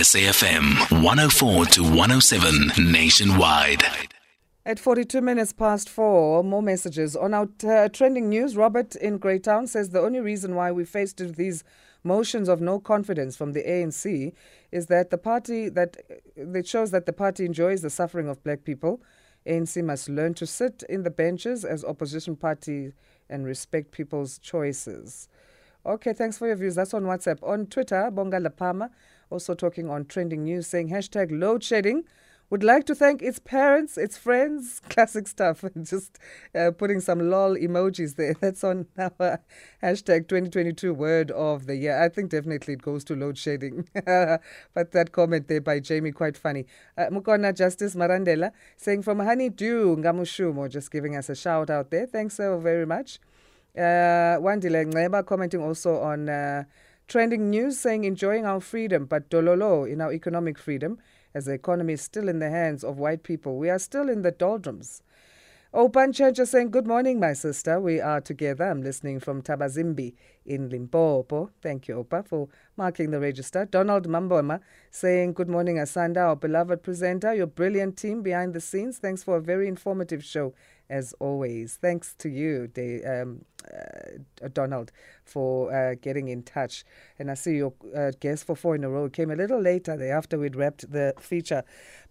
SAFM 104 to 107 nationwide. At 42 minutes past four, more messages. On our uh, trending news, Robert in Greytown says the only reason why we faced these motions of no confidence from the ANC is that the party that it shows that the party enjoys the suffering of black people. ANC must learn to sit in the benches as opposition party and respect people's choices. Okay, thanks for your views. That's on WhatsApp. On Twitter, Bonga Lapama also talking on trending news saying hashtag load shedding. Would like to thank its parents, its friends, classic stuff, just uh, putting some lol emojis there. That's on our hashtag 2022 word of the year. I think definitely it goes to load shedding. but that comment there by Jamie, quite funny. Uh, Mukona Justice Marandela saying from Honeydew Ngamushumo, just giving us a shout out there. Thanks so very much. Uh, Wandile Ngeba commenting also on uh, trending news saying enjoying our freedom, but dololo in our economic freedom as the economy is still in the hands of white people. We are still in the doldrums. Opan Church is saying, Good morning, my sister. We are together. I'm listening from Thabazimbi in Limpopo. Thank you, Opa, for marking the register. Donald Mamboma saying, Good morning, Asanda, our beloved presenter, your brilliant team behind the scenes. Thanks for a very informative show as always. Thanks to you, De, um, uh, Donald, for uh, getting in touch. And I see your uh, guest for four in a row came a little later there after we'd wrapped the feature.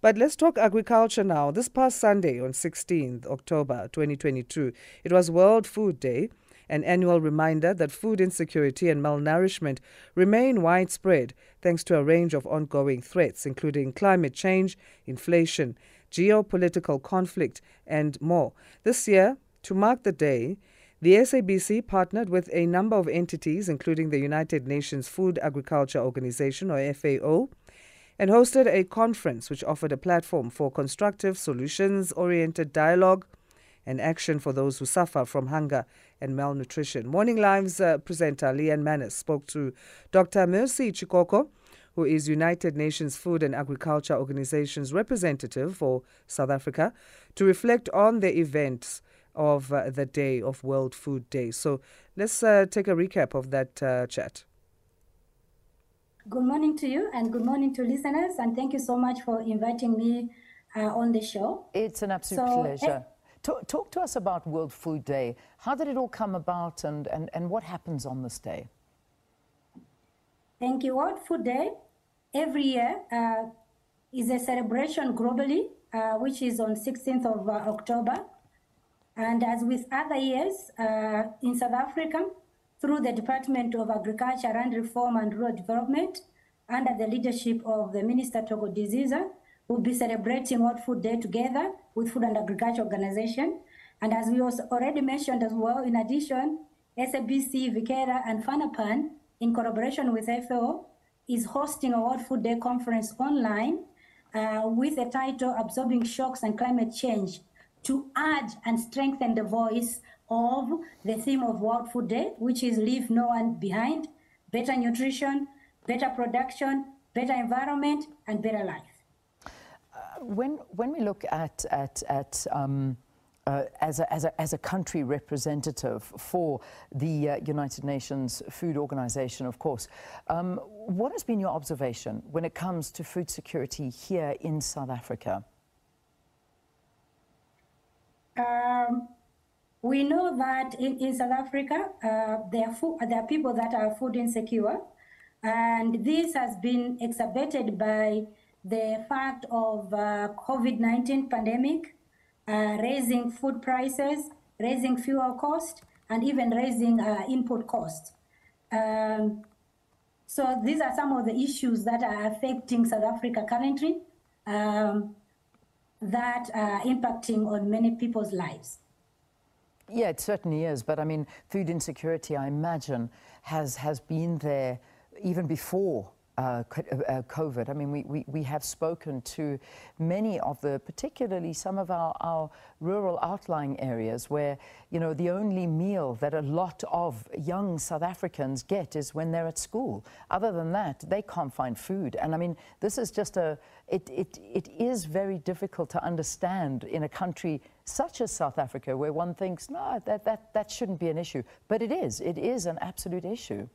But let's talk agriculture now. This past Sunday, on 16th October 2022, it was World Food Day an annual reminder that food insecurity and malnourishment remain widespread thanks to a range of ongoing threats, including climate change, inflation, geopolitical conflict, and more. This year, to mark the day, the SABC partnered with a number of entities, including the United Nations Food Agriculture Organization, or FAO, and hosted a conference which offered a platform for constructive, solutions oriented dialogue and action for those who suffer from hunger and malnutrition. Morning Live's uh, presenter Leanne Manas spoke to Dr. Mercy Chikoko who is United Nations Food and Agriculture Organization's representative for South Africa, to reflect on the events of uh, the day of World Food Day. So let's uh, take a recap of that uh, chat. Good morning to you and good morning to listeners, and thank you so much for inviting me uh, on the show. It's an absolute so, pleasure. Talk, talk, to us about World Food Day. How did it all come about and, and, and what happens on this day? Thank you. World Food Day every year uh, is a celebration globally, uh, which is on 16th of uh, October. And as with other years uh, in South Africa, through the Department of Agriculture and Reform and Rural Development, under the leadership of the Minister Thoko Didiza, we'll be celebrating World Food Day together with Food and Agriculture Organization. And as we also already mentioned as well, in addition, SABC, Vikera, and FANAPAN, in collaboration with FAO, is hosting a World Food Day conference online uh, with the title Absorbing Shocks and Climate Change to add and strengthen the voice of the theme of World Food Day, which is Leave No One Behind, better nutrition, better production, better environment, and better life. Uh, when, when we look at, at, at um uh, as, a, as, a, as, a, country representative for the uh, United Nations Food Organization, of course. Um, what has been your observation when it comes to food security here in South Africa? Um, we know that in, in South Africa, uh, there, are food, there are people that are food insecure, and this has been exacerbated by the fact of uh, COVID-19 pandemic, uh, raising food prices, raising fuel cost, and even raising uh, input costs. Um, so these are some of the issues that are affecting South Africa currently um, that are impacting on many people's lives. Yeah, it certainly is. But I mean, food insecurity, I imagine, has, has been there even before uh, uh, COVID. I mean, we, we, we have spoken to many of the, particularly some of our, our rural outlying areas where, you know, the only meal that a lot of young South Africans get is when they're at school. Other than that, they can't find food. And I mean, this is just a, it, it, it is very difficult to understand in a country such as South Africa where one thinks, no, that, that, that shouldn't be an issue. But it is. It is an absolute issue.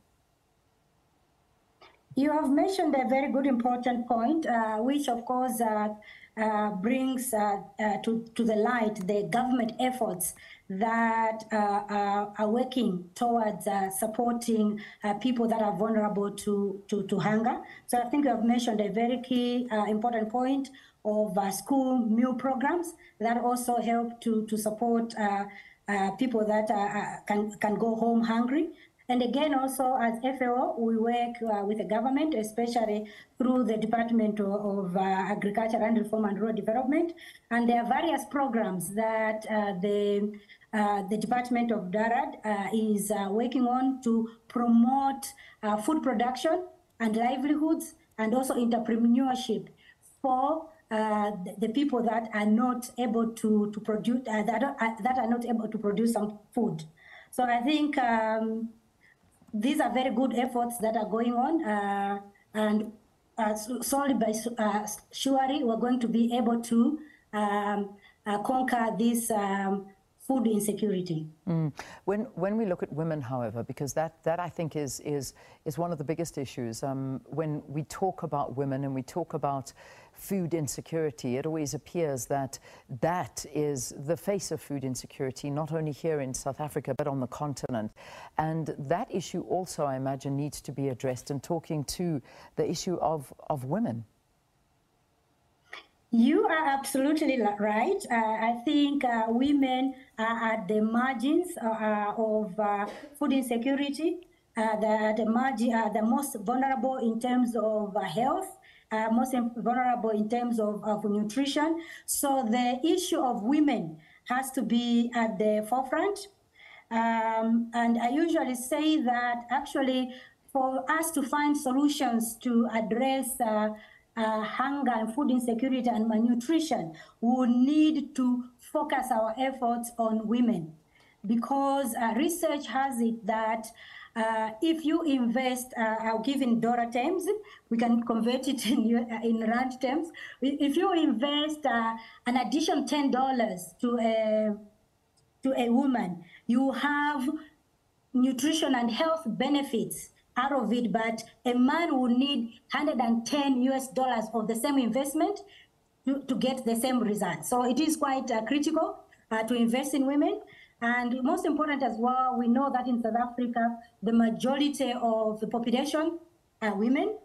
You have mentioned a very good important point, uh, which of course uh, uh, brings uh, uh, to, to the light the government efforts that are working towards supporting people that are vulnerable to, to, to, hunger. So I think you have mentioned a very key important point of school meal programs that also help to, to support people that can, can go home hungry. And again, also as FAO, we work uh, with the government, especially through the Department of, of uh, Agriculture and Reform and Rural Development. And there are various programs that uh, the uh, the Department of DARAD uh, is uh, working on to promote food production and livelihoods and also entrepreneurship for uh, the, people that are not able to, to produce uh, that, are, that are not able to produce some food. So I think um, these are very good efforts that are going on, uh, and uh, solely by uh, surely we're going to be able to um, uh, conquer this um, food insecurity. Mm. When when we look at women, however, because that that I think is is is one of the biggest issues. Um, when we talk about women and we talk about food insecurity, it always appears that that is the face of food insecurity, not only here in South Africa, but on the continent. And that issue also, I imagine, needs to be addressed and talking to the issue of, of women. You are absolutely right. Uh, I think uh, women are at the margins uh, uh of uh, food insecurity. Uh, the, the, margin, the most vulnerable in terms of health uh, most vulnerable in terms of, of nutrition. So the issue of women has to be at the forefront. Um, and I usually say that actually for us to find solutions to address uh, uh, hunger and food insecurity and malnutrition, we need to focus our efforts on women because uh, research has it that uh, if you invest, uh, I'll give in dollar terms, we can convert it in, uh, in rand terms. If you invest uh, an additional $10 to a, to a woman, you have nutrition and health benefits out of it, but a man will need 110 US dollars of the same investment to, to get the same result. So it is quite uh, critical uh, to invest in women. And most important as well, we know that in South Africa, the majority of the population are women.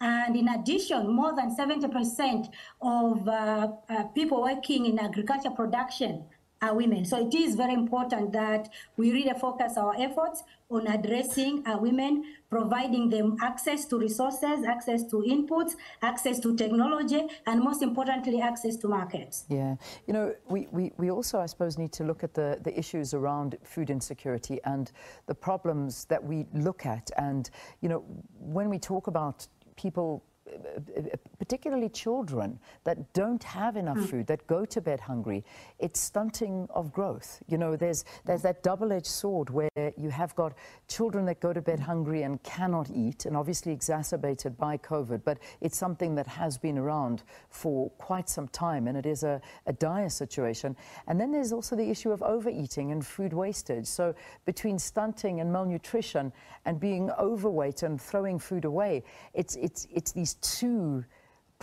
And in addition, more than 70% of uh, uh, people working in agriculture production are women. So it is very important that we really focus our efforts on addressing our women, providing them access to resources, access to inputs, access to technology, and most importantly, access to markets. Yeah. You know, we, we, we also, I suppose, need to look at the, the issues around food insecurity and the problems that we look at. And, you know, when we talk about people uh, particularly children that don't have enough mm. food, that go to bed hungry, it's stunting of growth. You know, there's, there's that double-edged sword where you have got children that go to bed hungry and cannot eat, and obviously exacerbated by COVID, but it's something that has been around for quite some time, and it is a, a dire situation. And then there's also the issue of overeating and food wastage. So between stunting and malnutrition and being overweight and throwing food away, it's, it's, it's these two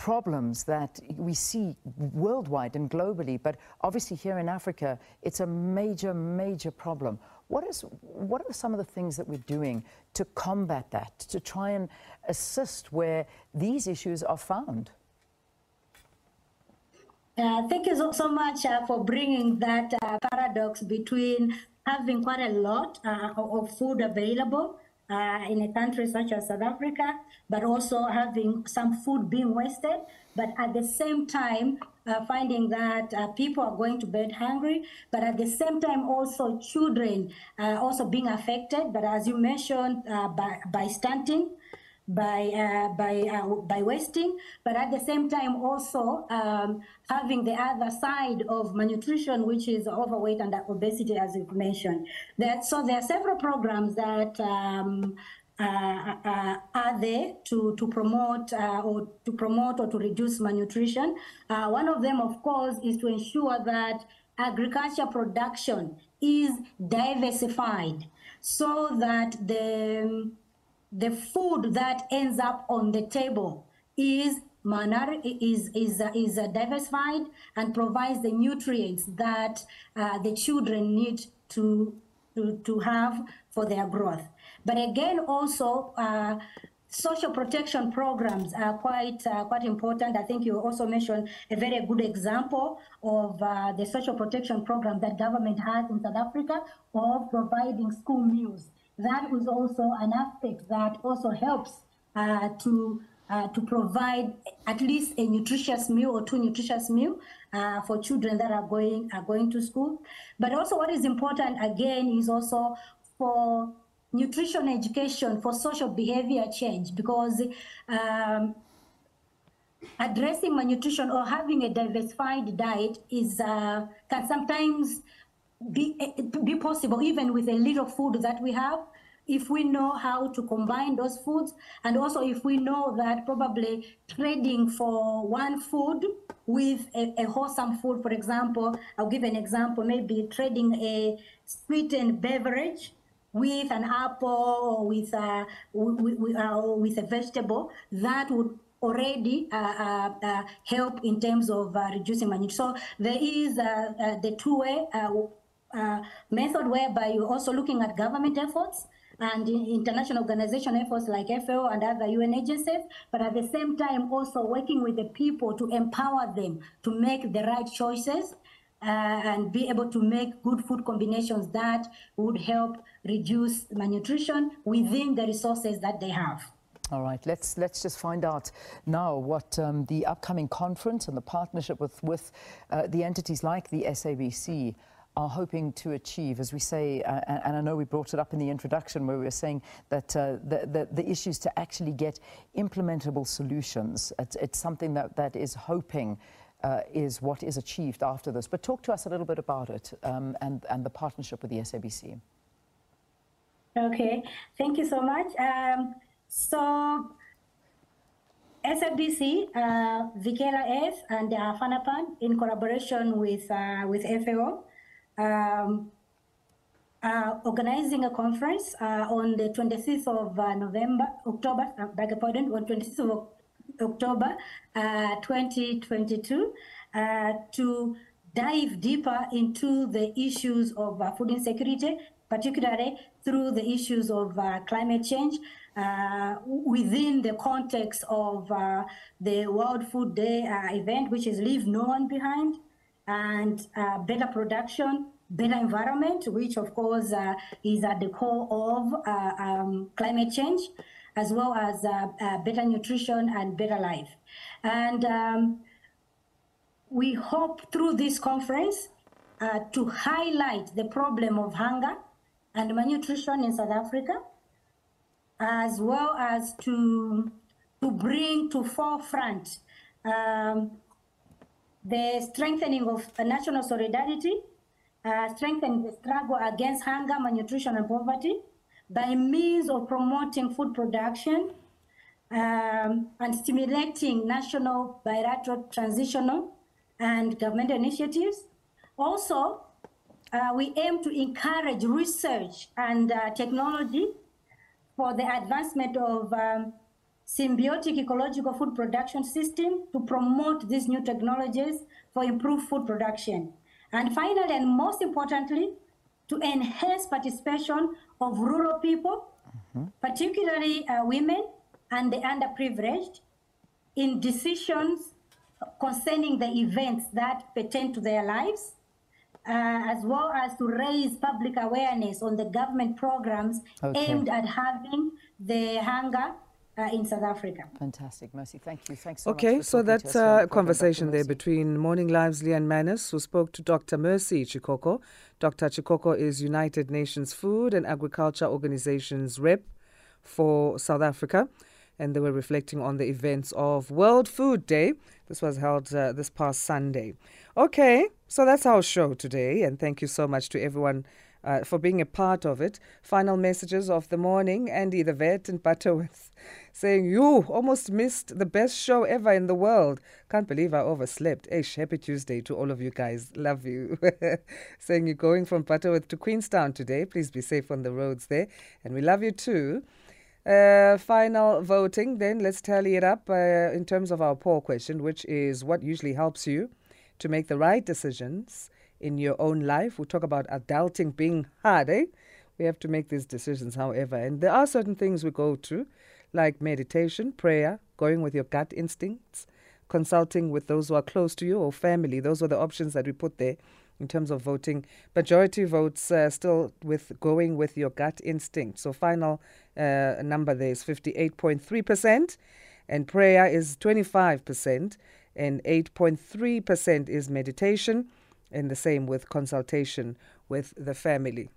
problems that we see worldwide and globally, but obviously here in Africa, it's a major, major problem. What, is, what are some of the things that we're doing to combat that, to try and assist where these issues are found? Uh, thank you so, so much uh, for bringing that uh, paradox between having quite a lot uh, of food available in a country such as South Africa, but also having some food being wasted, but at the same time, uh, finding that uh, people are going to bed hungry, but at the same time, also children uh, also being affected. But as you mentioned, uh, by, by stunting, by uh, by uh, by wasting, but at the same time also um, having the other side of malnutrition, which is overweight and obesity, as you mentioned. That so there are several programs that. Um, uh, uh, are there to, to promote uh, or to promote or to reduce malnutrition. Uh, one of them, of course, is to ensure that agriculture production is diversified so that the the food that ends up on the table is manner is is is diversified and provides the nutrients that uh, the children need to, to to have for their growth. But again, also uh, social protection programs are quite uh, quite important. I think you also mentioned a very good example of uh, the social protection program that government has in South Africa of providing school meals. That is also an aspect that also helps uh, to uh, to provide at least a nutritious meal or two nutritious meal uh, for children that are going are going to school. But also, what is important again is also for nutrition education for social behavior change because um, addressing malnutrition or having a diversified diet is uh, can sometimes be be possible even with a little food that we have if we know how to combine those foods and also if we know that probably trading for one food with a, a, wholesome food for example i'll give an example maybe trading a sweetened beverage with an apple or with a, with, uh, with a vegetable that would already uh, uh, uh, help in terms of uh, reducing malnutrition. So there is uh, the two-way method whereby you're also looking at government efforts and international organization efforts like FAO and other UN agencies, but at the same time also working with the people to empower them to make the right choices uh, and be able to make good food combinations that would help reduce malnutrition within the resources that they have. All right, let's let's just find out now what um, the upcoming conference and the partnership with with uh, the entities like the SABC are hoping to achieve, as we say, uh, and I know we brought it up in the introduction where we were saying that uh, the, the, the issues to actually get implementable solutions. It's, it's something that, that is hoping uh, is what is achieved after this. But talk to us a little bit about it um, and, and the partnership with the SABC. Okay, thank you so much. Um, so SABC, uh, Vikela and uh, FANAPAN, in collaboration with uh, with FAO, um, uh, organizing a conference uh, on the 26th of uh, November, October, uh, beg pardon, on 26th of October uh, 2022 uh, to dive deeper into the issues of uh, food insecurity, particularly through the issues of climate change. within the context of the World Food Day event, which is Leave No One Behind, and uh, better production, better environment, which of course uh, is at the core of uh, um, climate change, as well as uh, uh, better nutrition and better life. And um, we hope through this conference uh, to highlight the problem of hunger and malnutrition in South Africa, as well as to, to bring to forefront um, the strengthening of national solidarity, uh, strengthening the struggle against hunger, malnutrition, and poverty by means of promoting food production um, and stimulating national bilateral transitional and government initiatives. Also, uh, we aim to encourage research and uh, technology for the advancement of um, symbiotic ecological food production system to promote these new technologies for improved food production. And finally, and most importantly, to enhance participation of rural people, mm-hmm. particularly uh, women and the underprivileged, in decisions concerning the events that pertain to their lives, uh, as well as to raise public awareness on the government programs okay. aimed at having the hunger uh, in South Africa. Fantastic, Mercy. Thank you. Thanks so okay, so that's a conversation there between Morning Live's Leanne Manas, who spoke to Dr. Mercy Chikoko. Dr. Chikoko is United Nations Food and Agriculture Organization's rep for South Africa. And they were reflecting on the events of World Food Day. This was held uh, this past Sunday. Okay, so that's our show today. And thank you so much to everyone uh, for being a part of it. Final messages of the morning. Andy the vet in Butterworth saying, You almost missed the best show ever in the world. Can't believe I overslept. Hey, happy Tuesday to all of you guys. Love you. saying you're going from Butterworth to Queenstown today. Please be safe on the roads there. And we love you too. Uh, final voting, then let's tally it up uh, in terms of our poll question, which is what usually helps you to make the right decisions in your own life. We talk about adulting being hard, eh? We have to make these decisions, however. And there are certain things we go to, like meditation, prayer, going with your gut instincts, consulting with those who are close to you or family. Those were the options that we put there in terms of voting. Majority votes uh, still with going with your gut instinct. So final uh, number there is 58.3%, and prayer is 25%, and 8.3% is meditation, and the same with consultation with the family.